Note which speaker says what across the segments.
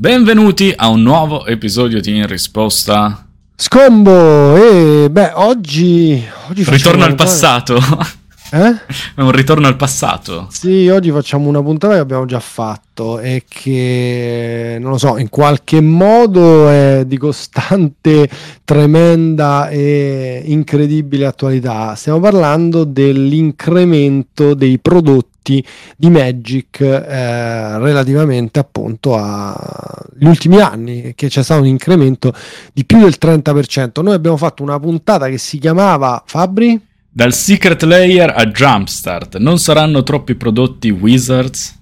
Speaker 1: Benvenuti a un nuovo episodio di In Risposta.
Speaker 2: Scombo e beh, oggi, oggi
Speaker 1: Ritorno al passato.
Speaker 2: Eh?
Speaker 1: È un ritorno al passato.
Speaker 2: Sì, oggi facciamo una puntata che abbiamo già fatto e che, non lo so, in qualche modo è di costante, tremenda e incredibile attualità. Stiamo parlando dell'incremento dei prodotti di Magic eh, relativamente appunto agli ultimi anni, che c'è stato un incremento di più del 30%. Noi abbiamo fatto una puntata che si chiamava Fabri?
Speaker 1: Dal Secret Layer a Jumpstart, non saranno troppi prodotti Wizards?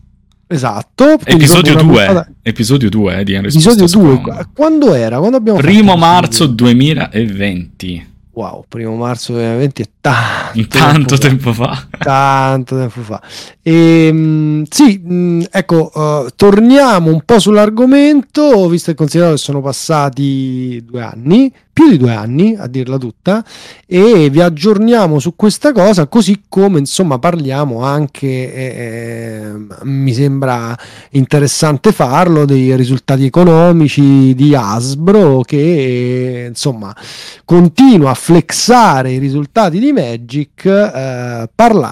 Speaker 2: Esatto.
Speaker 1: Episodio 2, puntata... episodio 2 eh, di
Speaker 2: Episodio 2, quando era? Quando abbiamo
Speaker 1: Primo marzo 2020.
Speaker 2: Wow, primo marzo 2020 è tanto,
Speaker 1: tanto tempo, fa. tempo
Speaker 2: fa. Tanto tempo fa. E, ehm, sì, mm, ecco, uh, torniamo un po' sull'argomento, visto e considerato che sono passati due anni, più di due anni a dirla tutta e vi aggiorniamo su questa cosa così come insomma parliamo anche eh, mi sembra interessante farlo dei risultati economici di Hasbro che insomma continua a flexare i risultati di Magic eh, parlando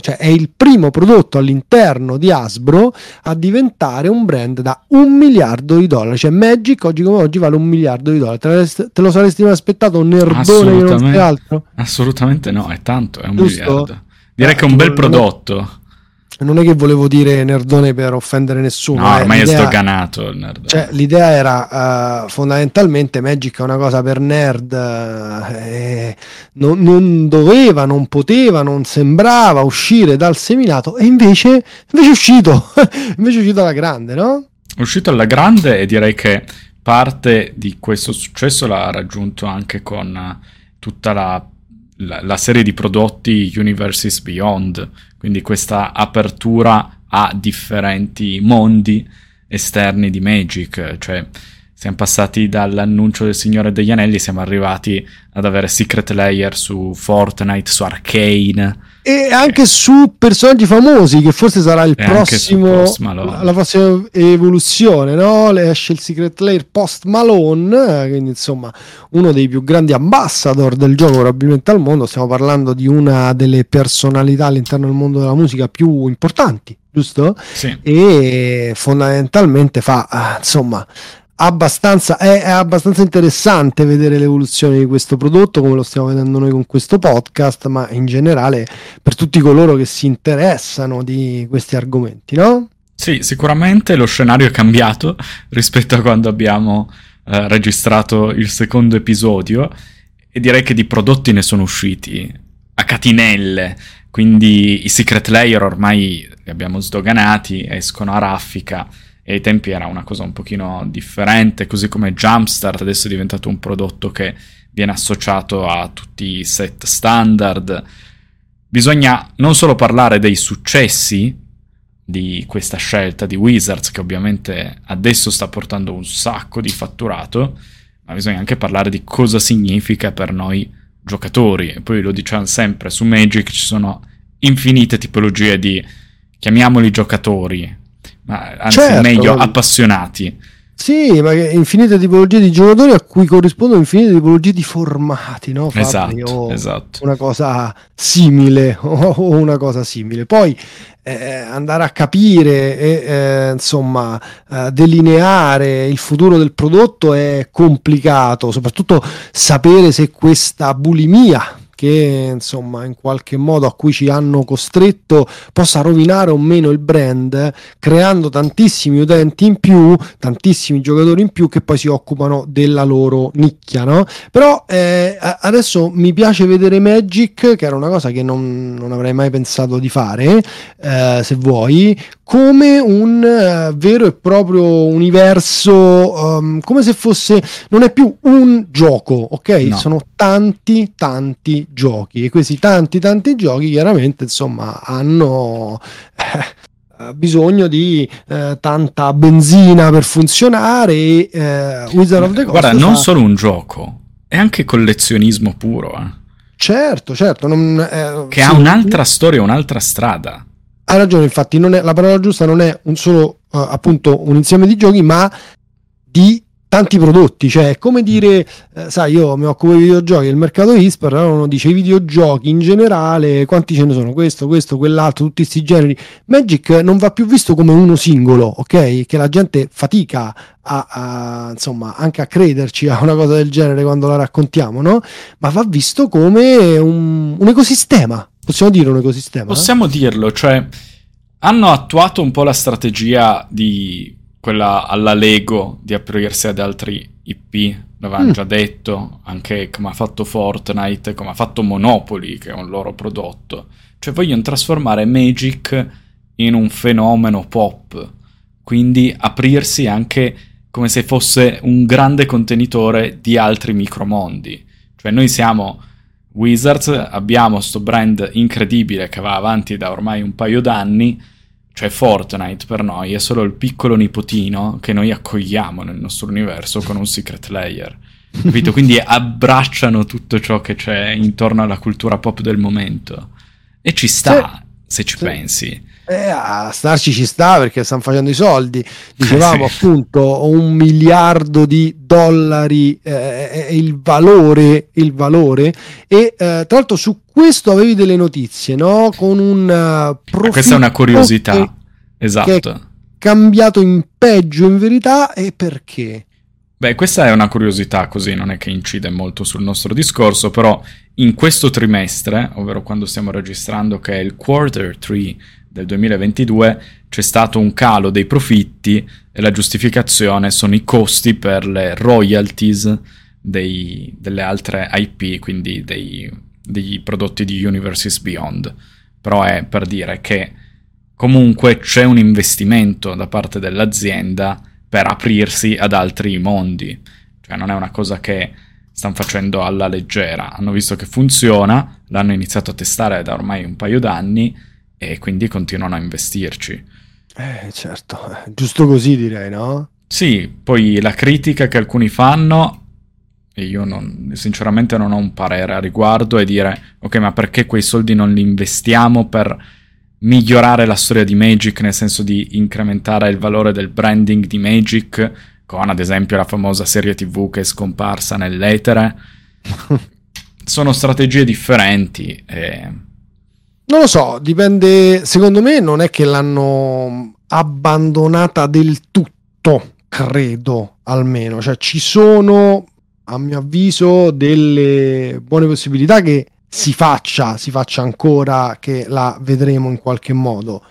Speaker 2: cioè è il primo prodotto all'interno di Hasbro a diventare un brand da un miliardo di dollari cioè Magic oggi come oggi vale un miliardo di dollari te lo saresti mai aspettato un nerdone che non altro?
Speaker 1: Assolutamente no, è tanto, è un Giusto? miliardo. Direi eh, che è un bel prodotto.
Speaker 2: Non è che volevo dire nerdone per offendere nessuno.
Speaker 1: No, eh, ormai è sdoganato il nerd.
Speaker 2: Cioè, l'idea era uh, fondamentalmente Magic è una cosa per nerd. Uh, non, non, doveva, non poteva, non sembrava uscire dal seminato e invece, invece è uscito. invece è uscito alla grande, no?
Speaker 1: È uscito alla grande e direi che parte di questo successo l'ha raggiunto anche con tutta la, la, la serie di prodotti Universes Beyond, quindi questa apertura a differenti mondi esterni di Magic, cioè siamo passati dall'annuncio del Signore degli Anelli, siamo arrivati ad avere Secret Layer su Fortnite, su Arcane,
Speaker 2: e anche su personaggi famosi, che forse sarà il prossimo, la prossima evoluzione, no? Le esce il Secret Layer post Malone, quindi insomma uno dei più grandi ambassador del gioco probabilmente al mondo, stiamo parlando di una delle personalità all'interno del mondo della musica più importanti, giusto?
Speaker 1: Sì.
Speaker 2: E fondamentalmente fa, ah, insomma, abbastanza, è, è, abbastanza interessante vedere l'evoluzione di questo prodotto come lo stiamo vedendo noi con questo podcast, ma in generale per tutti coloro che si interessano di questi argomenti, no?
Speaker 1: Sì, sicuramente lo scenario è cambiato rispetto a quando abbiamo eh, registrato il secondo episodio e direi che di prodotti ne sono usciti a catinelle, quindi i secret layer ormai li abbiamo sdoganati, escono a raffica e ai tempi era una cosa un pochino differente, così come Jumpstart adesso è diventato un prodotto che viene associato a tutti i set standard. Bisogna non solo parlare dei successi di questa scelta di Wizards, che ovviamente adesso sta portando un sacco di fatturato, ma bisogna anche parlare di cosa significa per noi giocatori. E poi lo diciamo sempre, su Magic ci sono infinite tipologie di, chiamiamoli giocatori, ma anzi certo, meglio appassionati.
Speaker 2: Sì, ma infinite tipologie di giocatori a cui corrispondono infinite tipologie di formati, no?
Speaker 1: Fabri? Esatto, esatto.
Speaker 2: Una cosa simile o una cosa simile. Poi eh, andare a capire e eh, insomma eh, delineare il futuro del prodotto è complicato, soprattutto sapere se questa bulimia che insomma in qualche modo a cui ci hanno costretto possa rovinare o meno il brand creando tantissimi utenti in più tantissimi giocatori in più che poi si occupano della loro nicchia no? però eh, adesso mi piace vedere Magic che era una cosa che non, non avrei mai pensato di fare eh, se vuoi come un uh, vero e proprio universo, um, come se fosse, non è più un gioco, ok? No. Sono tanti, tanti giochi. E questi tanti, tanti giochi chiaramente, insomma, hanno... Eh, bisogno di eh, tanta benzina per funzionare e eh, Wizard of the
Speaker 1: Coast guarda non fa... solo un gioco è anche collezionismo puro eh.
Speaker 2: certo certo non,
Speaker 1: eh, che sì, ha un'altra storia un'altra strada.
Speaker 2: Hai ragione, infatti, è, la parola giusta non è un solo uh, appunto un insieme di giochi, ma di tanti prodotti, cioè è come dire, eh, sai, io mi occupo di videogiochi, il mercato ISPER, allora uno dice i videogiochi in generale, quanti ce ne sono, questo, questo, quell'altro, tutti questi generi. Magic non va più visto come uno singolo, ok? Che la gente fatica a, a, insomma, anche a crederci a una cosa del genere quando la raccontiamo, no? Ma va visto come un, un ecosistema, possiamo dire un ecosistema?
Speaker 1: Possiamo eh? dirlo, cioè hanno attuato un po' la strategia di quella alla Lego di aprirsi ad altri IP, l'avevamo mm. già detto, anche come ha fatto Fortnite, come ha fatto Monopoly, che è un loro prodotto. Cioè vogliono trasformare Magic in un fenomeno pop, quindi aprirsi anche come se fosse un grande contenitore di altri micromondi. Cioè noi siamo Wizards, abbiamo sto brand incredibile che va avanti da ormai un paio d'anni, cioè Fortnite per noi è solo il piccolo nipotino che noi accogliamo nel nostro universo con un secret layer. Capito? Quindi abbracciano tutto ciò che c'è intorno alla cultura pop del momento. E ci sta, sì, se ci sì. pensi.
Speaker 2: Eh, a starci ci sta perché stanno facendo i soldi. Dicevamo sì. appunto un miliardo di dollari eh, il valore, il valore. E eh, tra l'altro su questo avevi delle notizie, no? Con un uh,
Speaker 1: profilo. Questa è una curiosità. Che, esatto. Che
Speaker 2: cambiato in peggio in verità e perché?
Speaker 1: Beh, questa è una curiosità così, non è che incide molto sul nostro discorso, però in questo trimestre, ovvero quando stiamo registrando che è il quarter 3 del 2022 c'è stato un calo dei profitti e la giustificazione sono i costi per le royalties dei, delle altre IP, quindi dei, dei prodotti di Universes Beyond. Però è per dire che comunque c'è un investimento da parte dell'azienda per aprirsi ad altri mondi. Cioè non è una cosa che stanno facendo alla leggera. Hanno visto che funziona, l'hanno iniziato a testare da ormai un paio d'anni e quindi continuano a investirci.
Speaker 2: Eh, certo, eh, giusto così direi, no?
Speaker 1: Sì, poi la critica che alcuni fanno, e io non, sinceramente non ho un parere a riguardo, è dire, ok, ma perché quei soldi non li investiamo per migliorare la storia di Magic, nel senso di incrementare il valore del branding di Magic, con ad esempio la famosa serie TV che è scomparsa nell'etere. Sono strategie differenti e
Speaker 2: non lo so, dipende. Secondo me non è che l'hanno abbandonata del tutto, credo almeno. Cioè, ci sono, a mio avviso, delle buone possibilità che si faccia, si faccia ancora, che la vedremo in qualche modo.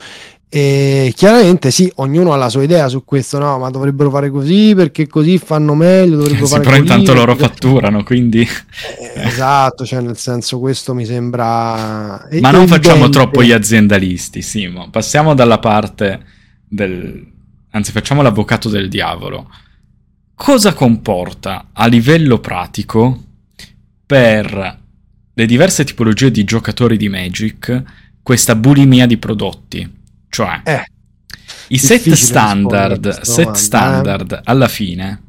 Speaker 2: E chiaramente sì, ognuno ha la sua idea su questo, no? Ma dovrebbero fare così perché così fanno meglio. Dovrebbero sì, fare
Speaker 1: però
Speaker 2: così,
Speaker 1: intanto loro fatturano, quindi.
Speaker 2: Eh, esatto, cioè nel senso questo mi sembra.
Speaker 1: Ma non facciamo troppo gli aziendalisti, Simo. Passiamo dalla parte del. Anzi, facciamo l'avvocato del diavolo. Cosa comporta a livello pratico per le diverse tipologie di giocatori di Magic questa bulimia di prodotti? Cioè, eh, i set standard, set standard eh? alla fine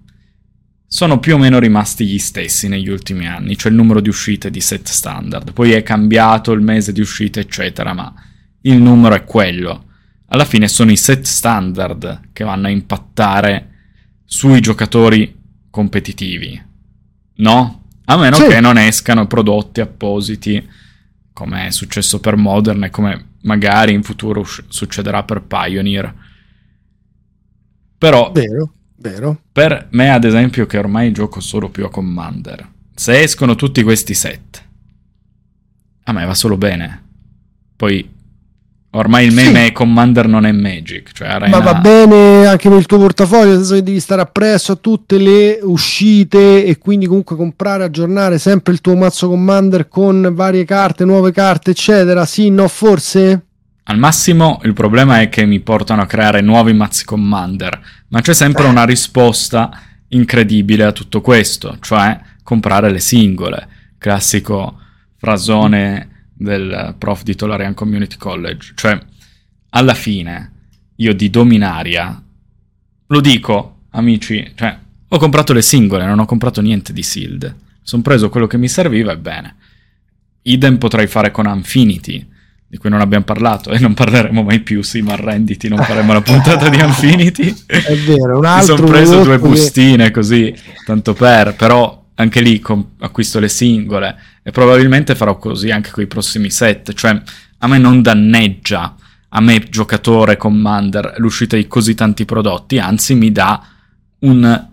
Speaker 1: sono più o meno rimasti gli stessi negli ultimi anni, cioè il numero di uscite di set standard. Poi è cambiato il mese di uscita, eccetera, ma il numero è quello. Alla fine sono i set standard che vanno a impattare sui giocatori competitivi. No? A meno sì. che non escano prodotti appositi, come è successo per Modern e come magari in futuro succederà per Pioneer. Però,
Speaker 2: vero, vero.
Speaker 1: per me, ad esempio, che ormai gioco solo più a Commander, se escono tutti questi set, a me va solo bene. Poi Ormai il meme sì. Commander non è Magic. Cioè Arena...
Speaker 2: Ma va bene anche per il tuo portafoglio, nel senso che devi stare appresso a tutte le uscite e quindi comunque comprare, aggiornare sempre il tuo mazzo Commander con varie carte, nuove carte, eccetera. Sì, no, forse?
Speaker 1: Al massimo il problema è che mi portano a creare nuovi mazzi Commander, ma c'è sempre una risposta incredibile a tutto questo, cioè comprare le singole. Classico frasone del prof di Tolarian Community College. Cioè, alla fine, io di Dominaria, lo dico, amici, cioè, ho comprato le singole, non ho comprato niente di Sealed. Sono preso quello che mi serviva e bene. Idem potrei fare con Infinity. di cui non abbiamo parlato e non parleremo mai più, sì, ma arrenditi, non faremo la puntata di Infinity.
Speaker 2: È vero, un altro...
Speaker 1: Mi sono preso due bustine che... così, tanto per, però anche lì com- acquisto le singole e probabilmente farò così anche con i prossimi set, cioè a me non danneggia, a me giocatore Commander, l'uscita di così tanti prodotti, anzi mi dà un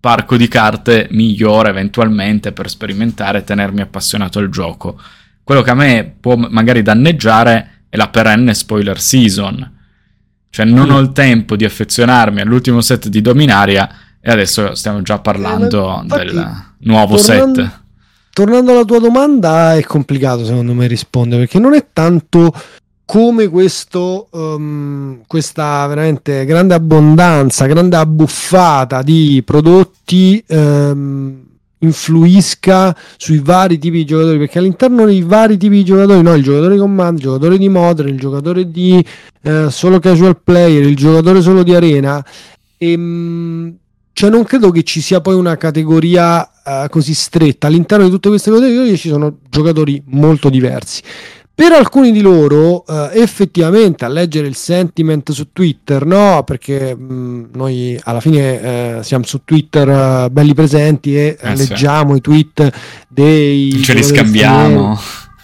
Speaker 1: parco di carte migliore eventualmente per sperimentare e tenermi appassionato al gioco. Quello che a me può magari danneggiare è la perenne spoiler season. Cioè non mm. ho il tempo di affezionarmi all'ultimo set di Dominaria e adesso stiamo già parlando eh, del nuovo tornando, set.
Speaker 2: Tornando alla tua domanda è complicato secondo me rispondere perché non è tanto come questo, um, questa veramente grande abbondanza, grande abbuffata di prodotti um, influisca sui vari tipi di giocatori perché all'interno dei vari tipi di giocatori no, il giocatore di command, il giocatore di modern, il giocatore di eh, solo casual player, il giocatore solo di arena e, ehm, cioè non credo che ci sia poi una categoria uh, così stretta all'interno di tutte queste categorie ci sono giocatori molto diversi per alcuni di loro, eh, effettivamente, a leggere il sentiment su Twitter, no? Perché mh, mm, noi alla fine eh, siamo su Twitter uh, belli presenti e eh, leggiamo sì. i tweet dei.
Speaker 1: Ce li scambiamo.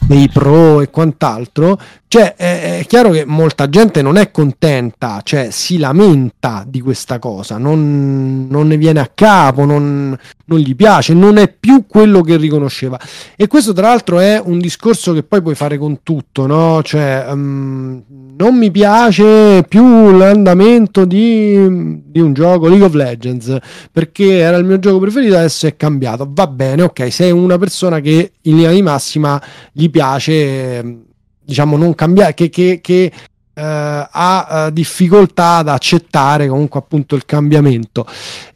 Speaker 2: Dei pro e quant'altro. Cioè, è, è, chiaro che molta gente non è contenta, cioè si lamenta di questa cosa, non, non ne viene a capo, non, non, gli piace, non è più quello che riconosceva. E questo, tra l'altro, è un discorso che poi puoi fare con tutto, no? Cioè, um, non mi piace più l'andamento di, di, un gioco League of Legends perché era il mio gioco preferito, adesso è cambiato. Va bene, ok, sei una persona che in linea di massima gli piace diciamo non cambiare, che, che, che Uh, ha uh, difficoltà ad accettare comunque appunto il cambiamento.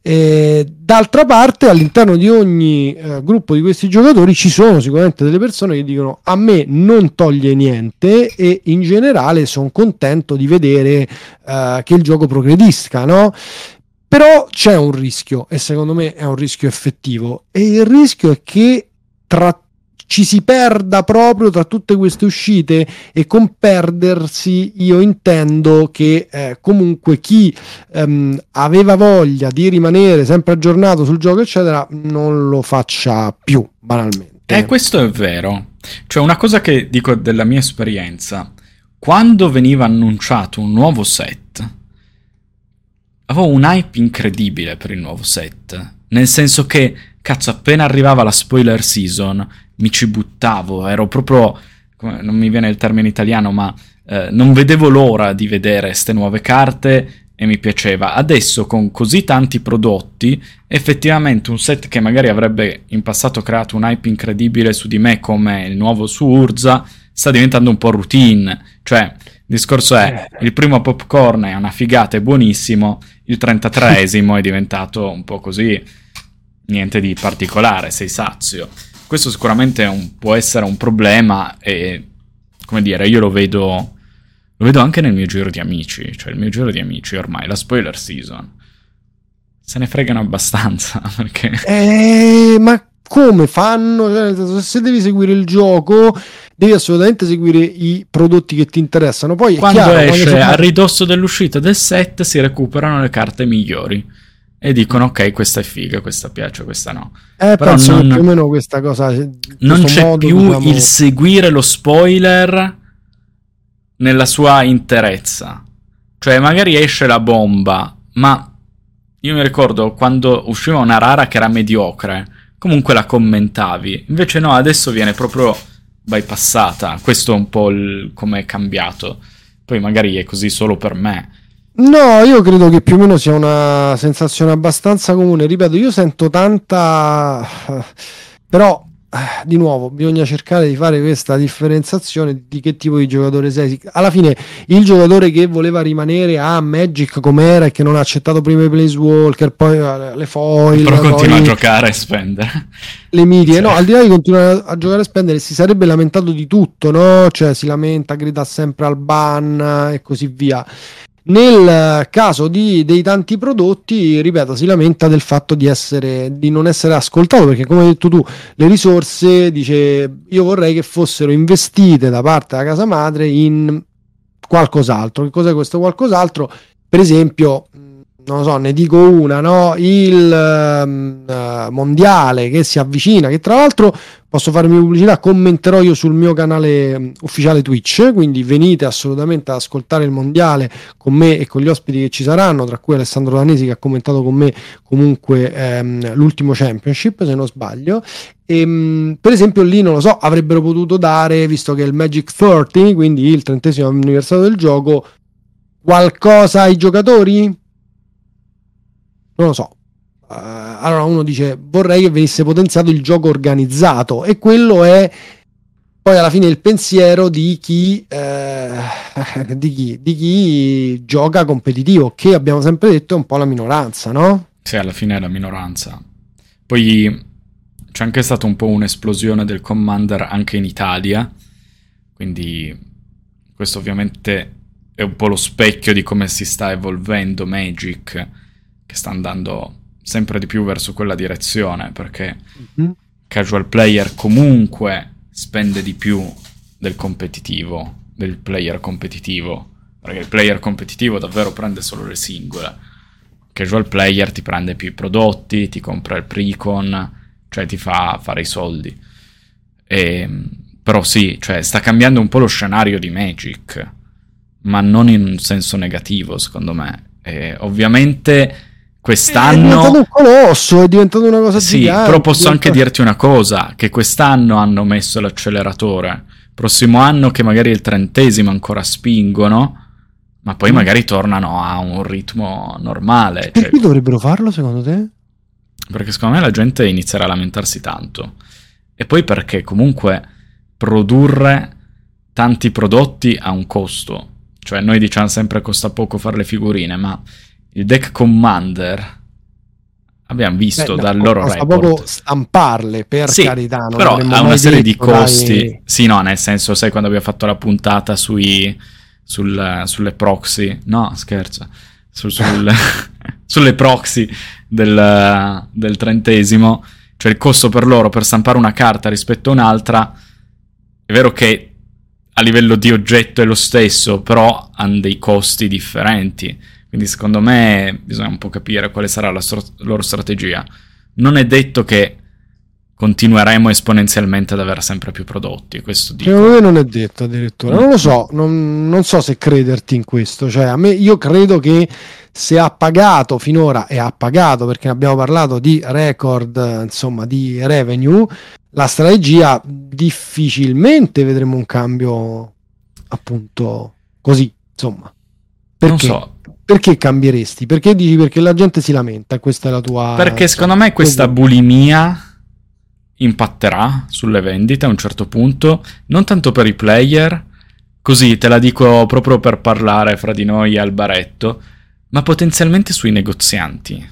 Speaker 2: E, d'altra parte, all'interno di ogni uh, gruppo di questi giocatori ci sono sicuramente delle persone che dicono a me non toglie niente e in generale sono contento di vedere che il gioco progredisca, no? Però c'è un rischio e secondo me è un rischio effettivo e il rischio è che tra ci si perda proprio tra tutte queste uscite e con perdersi io intendo che eh, comunque chi ehm, aveva voglia di rimanere sempre aggiornato sul gioco eccetera non lo faccia più banalmente.
Speaker 1: Eh, questo è vero. Cioè una cosa che dico della mia esperienza, quando veniva annunciato un nuovo set, avevo un hype incredibile per il nuovo set, nel senso che cazzo appena arrivava la spoiler season mi ci buttavo, ero proprio, non mi viene il termine italiano, ma eh, non vedevo l'ora di vedere queste nuove carte e mi piaceva. Adesso con così tanti prodotti, effettivamente un set che magari avrebbe in passato creato un hype incredibile su di me come il nuovo su Urza, sta diventando un po' routine. Cioè, il discorso è, eh. il primo popcorn è una figata, è buonissimo, il 33esimo è diventato un po' così, niente di particolare, sei sazio. Questo sicuramente un, può essere un problema e, come dire, io lo vedo, lo vedo anche nel mio giro di amici, cioè il mio giro di amici ormai, la spoiler season, se ne fregano abbastanza perché...
Speaker 2: Eh, ma come fanno? Cioè, se devi seguire il gioco, devi assolutamente seguire i prodotti che ti interessano. Poi
Speaker 1: quando
Speaker 2: chiaro,
Speaker 1: esce quando a ridosso dell'uscita del set si recuperano le carte migliori e dicono ok questa è figa, questa piace, questa no.
Speaker 2: Eh, Però non, più o meno questa cosa.
Speaker 1: Non c'è modo, più diciamo... il seguire lo spoiler nella sua interezza. Cioè magari esce la bomba, ma io mi ricordo quando usciva una rara che era mediocre, comunque la commentavi. Invece no, adesso viene proprio bypassata. Questo è un po' il, come è cambiato. Poi magari è così solo per me.
Speaker 2: No, io credo che più o meno sia una sensazione abbastanza comune. Ripeto, io sento tanta... però di nuovo bisogna cercare di fare questa differenziazione di che tipo di giocatore sei. Alla fine il giocatore che voleva rimanere a Magic com'era e che non ha accettato prima i Planeswalker poi eh, le foil
Speaker 1: però continua poi... a giocare e spendere.
Speaker 2: Le medie sì. no al di là di continuare a giocare e spendere si sarebbe lamentato di tutto no? Cioè si lamenta grida sempre al ban e così via Nel caso di, dei tanti prodotti, ripeto, si lamenta del fatto di, essere, di non essere ascoltato perché, come hai detto tu, le risorse, dice, io vorrei che fossero investite da parte della casa madre in qualcos'altro. Che cos'è questo qualcos'altro? Per esempio, non lo so, ne dico una, no? il uh, mondiale che si avvicina, che tra l'altro posso farmi pubblicità, commenterò io sul mio canale um, ufficiale Twitch, quindi venite assolutamente ad ascoltare il mondiale con me e con gli ospiti che ci saranno, tra cui Alessandro Danesi che ha commentato con me comunque um, l'ultimo championship, se non sbaglio. E, um, per esempio lì, non lo so, avrebbero potuto dare, visto che è il Magic 30, quindi il trentesimo anniversario del gioco, qualcosa ai giocatori? Non lo so. Uh, allora uno dice vorrei che venisse potenziato il gioco organizzato e quello è poi alla fine il pensiero di chi, eh, di chi, di chi gioca competitivo, che abbiamo sempre detto è un po' la minoranza, no?
Speaker 1: Sì, alla fine è la minoranza. Poi c'è anche stata un po' un'esplosione del Commander anche in Italia, quindi questo ovviamente è un po' lo specchio di come si sta evolvendo Magic che sta andando sempre di più verso quella direzione perché mm-hmm. casual player comunque spende di più del competitivo, del player competitivo, perché il player competitivo davvero prende solo le singole. Casual player ti prende più i prodotti, ti compra il precon, cioè ti fa fare i soldi. E, però sì, cioè sta cambiando un po' lo scenario di Magic, ma non in un senso negativo, secondo me. E ovviamente quest'anno... È
Speaker 2: diventato un colosso, è diventato una cosa
Speaker 1: sì,
Speaker 2: gigante.
Speaker 1: però posso diventa... anche dirti una cosa, che quest'anno hanno messo l'acceleratore, prossimo anno che magari il trentesimo ancora spingono, ma poi mm. magari tornano a un ritmo normale.
Speaker 2: Perché cioè... dovrebbero farlo secondo te?
Speaker 1: Perché secondo me la gente inizierà a lamentarsi tanto. E poi perché comunque produrre tanti prodotti ha un costo. Cioè noi diciamo sempre costa poco fare le figurine, ma il deck Commander abbiamo visto Beh, dal no, loro report. proprio
Speaker 2: stamparle per
Speaker 1: sì,
Speaker 2: carità non
Speaker 1: però ha una serie detto, di costi. Dai... sì no nel senso sai quando abbiamo fatto la puntata sui, sul, sulle proxy no scherzo sul, sul, sulle proxy del, del trentesimo cioè il costo per loro per stampare una carta rispetto a un'altra è vero che a livello di oggetto è lo stesso però hanno dei costi differenti quindi secondo me bisogna un po' capire quale sarà la stro- loro strategia. Non è detto che continueremo esponenzialmente ad avere sempre più prodotti. Questo dico.
Speaker 2: Secondo me non è detto addirittura. Non lo so, non, non, so se crederti in questo. Cioè, a me, io credo che se ha pagato finora e ha pagato perché abbiamo parlato di record, insomma, di revenue, la strategia difficilmente vedremo un cambio appunto così, insomma.
Speaker 1: Perché? Non so,
Speaker 2: perché cambieresti? Perché dici perché la gente si lamenta? Questa è la tua.
Speaker 1: Perché secondo me questa bulimia impatterà sulle vendite a un certo punto, non tanto per i player, così te la dico proprio per parlare fra di noi al baretto, ma potenzialmente sui negozianti.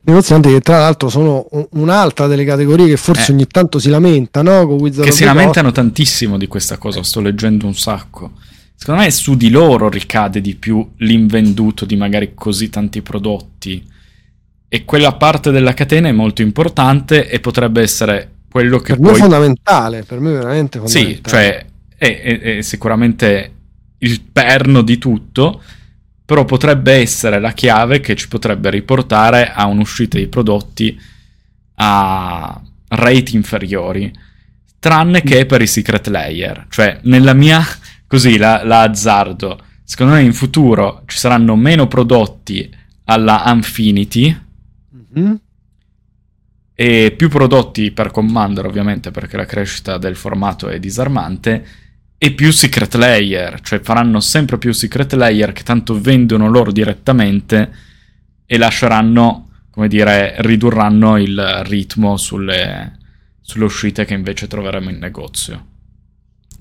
Speaker 2: Negozianti che tra l'altro sono un'altra delle categorie che forse eh. ogni tanto si lamenta, no?
Speaker 1: Che si lamentano tantissimo di questa cosa, sto leggendo un sacco. Secondo me su di loro ricade di più l'invenduto di magari così tanti prodotti. E quella parte della catena è molto importante e potrebbe essere quello che
Speaker 2: per
Speaker 1: poi...
Speaker 2: me è fondamentale, per me è veramente fondamentale.
Speaker 1: Sì, cioè è, è, è sicuramente il perno di tutto, però potrebbe essere la chiave che ci potrebbe riportare a un'uscita di prodotti a rate inferiori, tranne che per i secret layer. Cioè, nella mia così la, la azzardo. Secondo me in futuro ci saranno meno prodotti alla Infinity mm-hmm. e più prodotti per Commander ovviamente perché la crescita del formato è disarmante e più secret layer, cioè faranno sempre più secret layer che tanto vendono loro direttamente e lasceranno, come dire, ridurranno il ritmo sulle, sulle uscite che invece troveremo in negozio.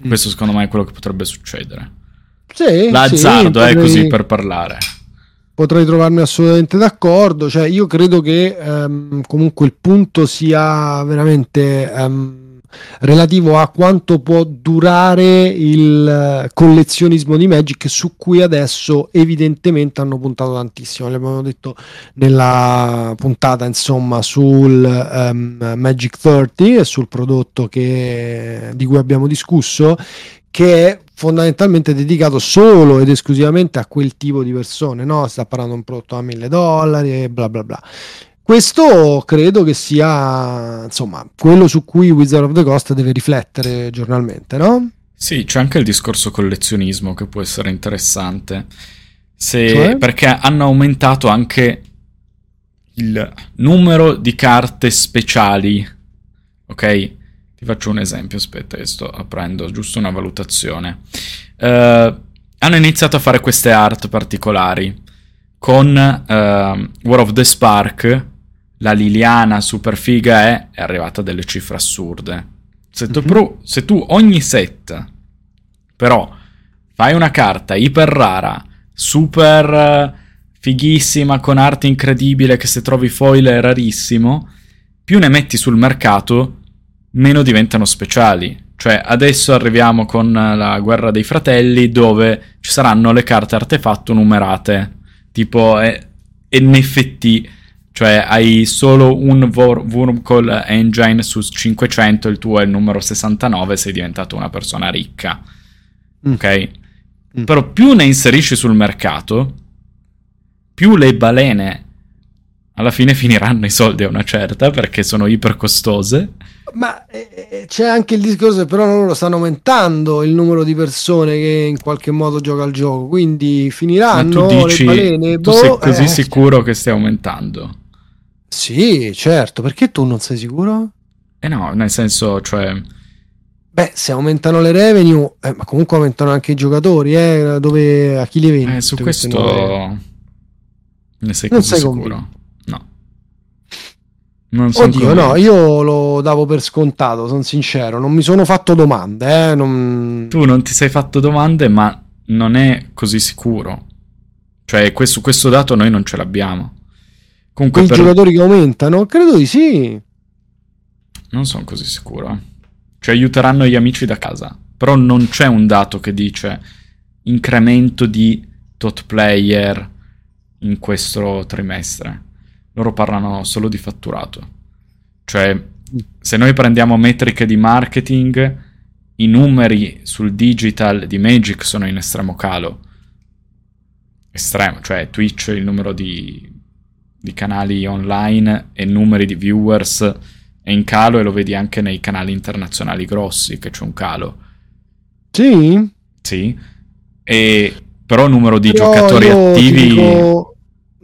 Speaker 1: Mm. Questo secondo me è quello che potrebbe succedere.
Speaker 2: Sì,
Speaker 1: L'azzardo sì, è così per parlare.
Speaker 2: Potrei trovarmi assolutamente d'accordo. Cioè, io credo che um, comunque il punto sia veramente um, relativo a quanto può durare il collezionismo di Magic su cui adesso evidentemente hanno puntato tantissimo. L'abbiamo detto nella puntata insomma sul um, Magic 30 e sul prodotto che, di cui abbiamo discusso che è fondamentalmente dedicato solo ed esclusivamente a quel tipo di persone, no? Sta parlando di un prodotto a mille dollari e bla bla bla. Questo credo che sia insomma quello su cui Wizard of the Coast deve riflettere giornalmente, no?
Speaker 1: Sì, c'è anche il discorso collezionismo che può essere interessante. Se, cioè? Perché hanno aumentato anche il numero di carte speciali. Ok? Ti faccio un esempio, aspetta, sto aprendo giusto una valutazione. Uh, hanno iniziato a fare queste art particolari con uh, War of the Spark la Liliana super figa è, è arrivata a delle cifre assurde. Se tu, mm-hmm. se tu ogni set, però, fai una carta iper rara, super eh, fighissima, con arte incredibile, che se trovi foil è rarissimo, più ne metti sul mercato, meno diventano speciali. Cioè, adesso arriviamo con la guerra dei fratelli, dove ci saranno le carte artefatto numerate, tipo eh, NFT cioè hai solo un Wormcall engine su 500, il tuo è il numero 69, sei diventato una persona ricca. Mm. Ok? Mm. Però più ne inserisci sul mercato, più le balene alla fine finiranno i soldi a una certa perché sono iper costose.
Speaker 2: Ma eh, c'è anche il discorso però loro stanno aumentando il numero di persone che in qualche modo gioca al gioco, quindi finiranno
Speaker 1: Ma tu dici, le balene. Tu boh, sei così eh, sicuro che stia aumentando?
Speaker 2: Sì, certo, perché tu non sei sicuro?
Speaker 1: Eh no, nel senso, cioè...
Speaker 2: Beh, se aumentano le revenue, eh, ma comunque aumentano anche i giocatori, eh, dove, a chi li vendi?
Speaker 1: Eh, su questo ne sei non sei sicuro? Convinto. No.
Speaker 2: Non Oddio, no, io lo davo per scontato, sono sincero, non mi sono fatto domande, eh, non...
Speaker 1: Tu non ti sei fatto domande, ma non è così sicuro. Cioè, questo, questo dato noi non ce l'abbiamo.
Speaker 2: Comunque I per... giocatori che aumentano? Credo di sì.
Speaker 1: Non sono così sicuro. Cioè aiuteranno gli amici da casa. Però non c'è un dato che dice incremento di tot player in questo trimestre. Loro parlano solo di fatturato. Cioè, se noi prendiamo metriche di marketing, i numeri sul digital di Magic sono in estremo calo. Estremo, cioè Twitch il numero di di canali online e numeri di viewers è in calo e lo vedi anche nei canali internazionali grossi che c'è un calo.
Speaker 2: Sì?
Speaker 1: Sì. E, però il numero di però giocatori attivi...
Speaker 2: Dico,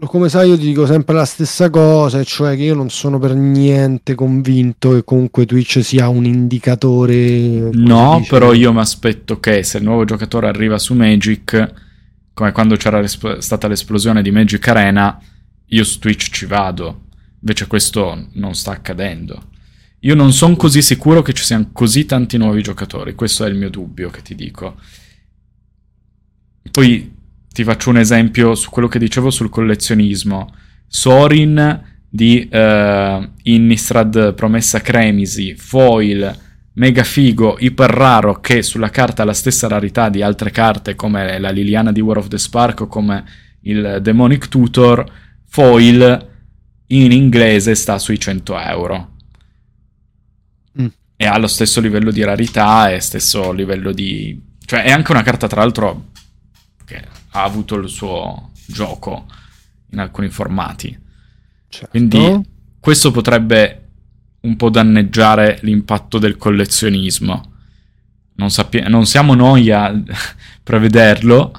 Speaker 2: come sai io ti dico sempre la stessa cosa, cioè che io non sono per niente convinto che comunque Twitch sia un indicatore...
Speaker 1: No, però io mi aspetto che se il nuovo giocatore arriva su Magic, come quando c'era stata l'esplosione di Magic Arena io su Twitch ci vado, invece questo non sta accadendo. Io non sono così sicuro che ci siano così tanti nuovi giocatori, questo è il mio dubbio che ti dico. Poi ti faccio un esempio su quello che dicevo sul collezionismo. Sorin di uh, Innistrad Promessa Cremisi, foil, mega figo, iper raro, che sulla carta ha la stessa rarità di altre carte come la Liliana di War of the Spark o come il Demonic Tutor foil in inglese sta sui 100 euro. Mm. E ha lo stesso livello di rarità e stesso livello di... Cioè è anche una carta tra l'altro che ha avuto il suo gioco in alcuni formati. Certo. Quindi questo potrebbe un po' danneggiare l'impatto del collezionismo. Non, sappi- non siamo noi a prevederlo,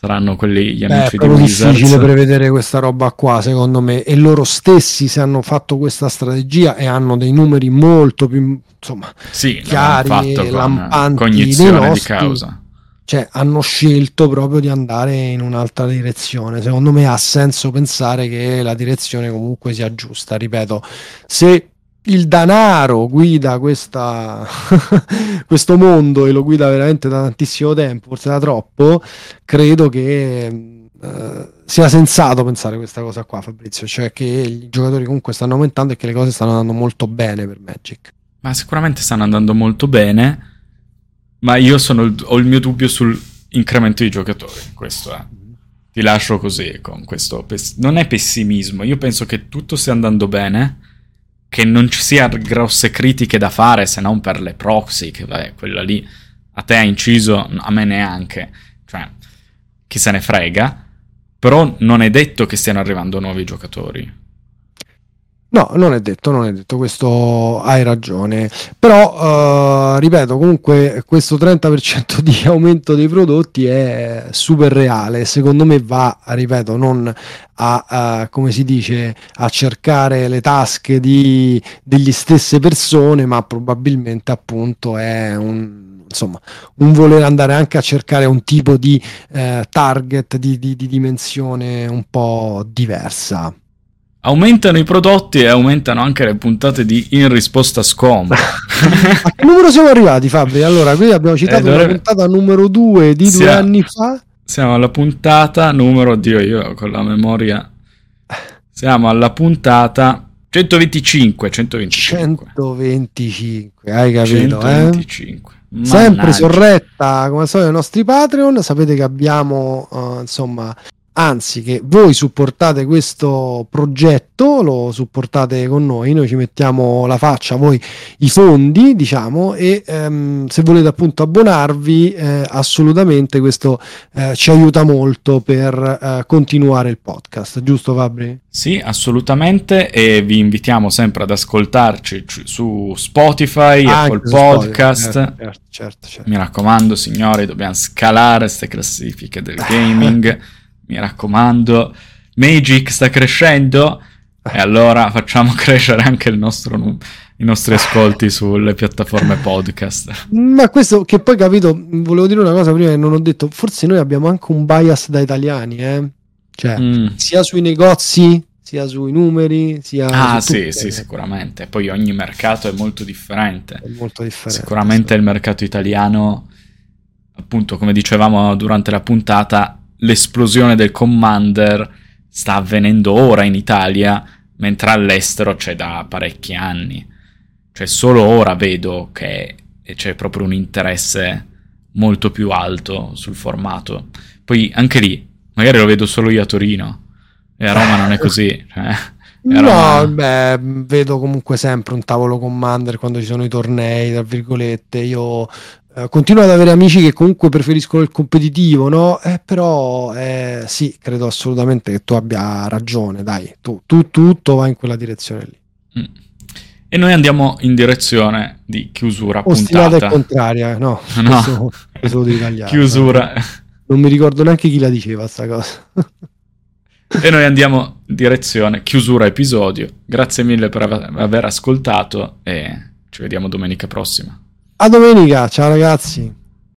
Speaker 1: saranno quelli gli amici Beh, di Wizards. È
Speaker 2: difficile prevedere questa roba qua, secondo me, e loro stessi se hanno fatto questa strategia e hanno dei numeri molto più insomma,
Speaker 1: sì,
Speaker 2: chiari e lampanti cognizione nostri, di causa. Cioè, hanno scelto proprio di andare in un'altra direzione. Secondo me ha senso pensare che la direzione comunque sia giusta. Ripeto, se il danaro guida questa, questo mondo e lo guida veramente da tantissimo tempo, forse da troppo, credo che eh, sia sensato pensare questa cosa qua, Fabrizio, cioè che i giocatori comunque stanno aumentando e che le cose stanno andando molto bene per Magic.
Speaker 1: Ma sicuramente stanno andando molto bene, ma io sono, ho il mio dubbio sull'incremento di giocatori, questo è. Ti lascio così con questo. Non è pessimismo, io penso che tutto stia andando bene, che non ci sia grosse critiche da fare se non per le proxy, che vabbè, quella lì a te ha inciso, a me neanche, cioè chi se ne frega, però non è detto che stiano arrivando nuovi giocatori.
Speaker 2: No, non è detto, non è detto, questo hai ragione. Però, uh, ripeto, comunque questo 30% di aumento dei prodotti è super reale. Secondo me va, ripeto, non a, uh, come si dice, a cercare le tasche di, degli stesse persone, ma probabilmente appunto è un insomma, un voler andare anche a cercare un tipo di eh, target di, di, di dimensione un po' diversa
Speaker 1: aumentano i prodotti e aumentano anche le puntate di In risposta scomoda.
Speaker 2: a che numero siamo arrivati, Fabri? Allora, qui abbiamo citato eh, dovrebbe... la puntata numero 2 di Sia... due anni fa.
Speaker 1: Siamo alla puntata numero, Dio, io con la memoria. Siamo alla puntata 125, 125.
Speaker 2: 125, hai capito?
Speaker 1: 125.
Speaker 2: Eh? Sempre sorretta come sono i nostri Patreon. Sapete che abbiamo uh, insomma anzi che voi supportate questo progetto, lo supportate con noi, noi ci mettiamo la faccia, voi i fondi, diciamo, e ehm, se volete appunto abbonarvi, eh, assolutamente questo eh, ci aiuta molto per eh, continuare il podcast, giusto Fabri?
Speaker 1: Sì, assolutamente e vi invitiamo sempre ad ascoltarci su Spotify, ah, Apple Podcast. Spotify, certo, certo, certo. Mi raccomando, signori, dobbiamo scalare queste classifiche del gaming. mi raccomando. Magic sta crescendo e allora facciamo crescere anche nostro, i nostri ascolti sulle piattaforme podcast.
Speaker 2: Ma questo che poi capito, volevo dire una cosa prima che non ho detto, forse noi abbiamo anche un bias da italiani, eh? Cioè, mm. sia sui negozi, sia sui numeri, sia...
Speaker 1: Ah sì, tutte. sì, sicuramente. Poi ogni mercato è molto differente.
Speaker 2: È molto differente.
Speaker 1: Sicuramente sì. il mercato italiano, appunto, come dicevamo durante la puntata, l'esplosione del Commander sta avvenendo ora in Italia, mentre all'estero c'è da parecchi anni. Cioè solo ora vedo che c'è proprio un interesse molto più alto sul formato. Poi anche lì, magari lo vedo solo io a Torino e a Roma non è così. Cioè,
Speaker 2: no, beh, vedo comunque sempre un tavolo Commander quando ci sono i tornei, tra virgolette. Io eh, continuo ad avere amici che comunque preferiscono il competitivo, no? Eh, però eh, sì, credo assolutamente che tu abbia ragione, dai, tu, tu tutto va in quella direzione lì. Mm.
Speaker 1: E noi andiamo in direzione di chiusura
Speaker 2: Ostinata puntata. contraria, no, no. Questo, questo devi
Speaker 1: Chiusura.
Speaker 2: Non mi ricordo neanche chi la diceva sta cosa.
Speaker 1: e noi andiamo in direzione chiusura episodio. Grazie mille per aver ascoltato e ci vediamo domenica prossima.
Speaker 2: A domenica, ciao ragazzi.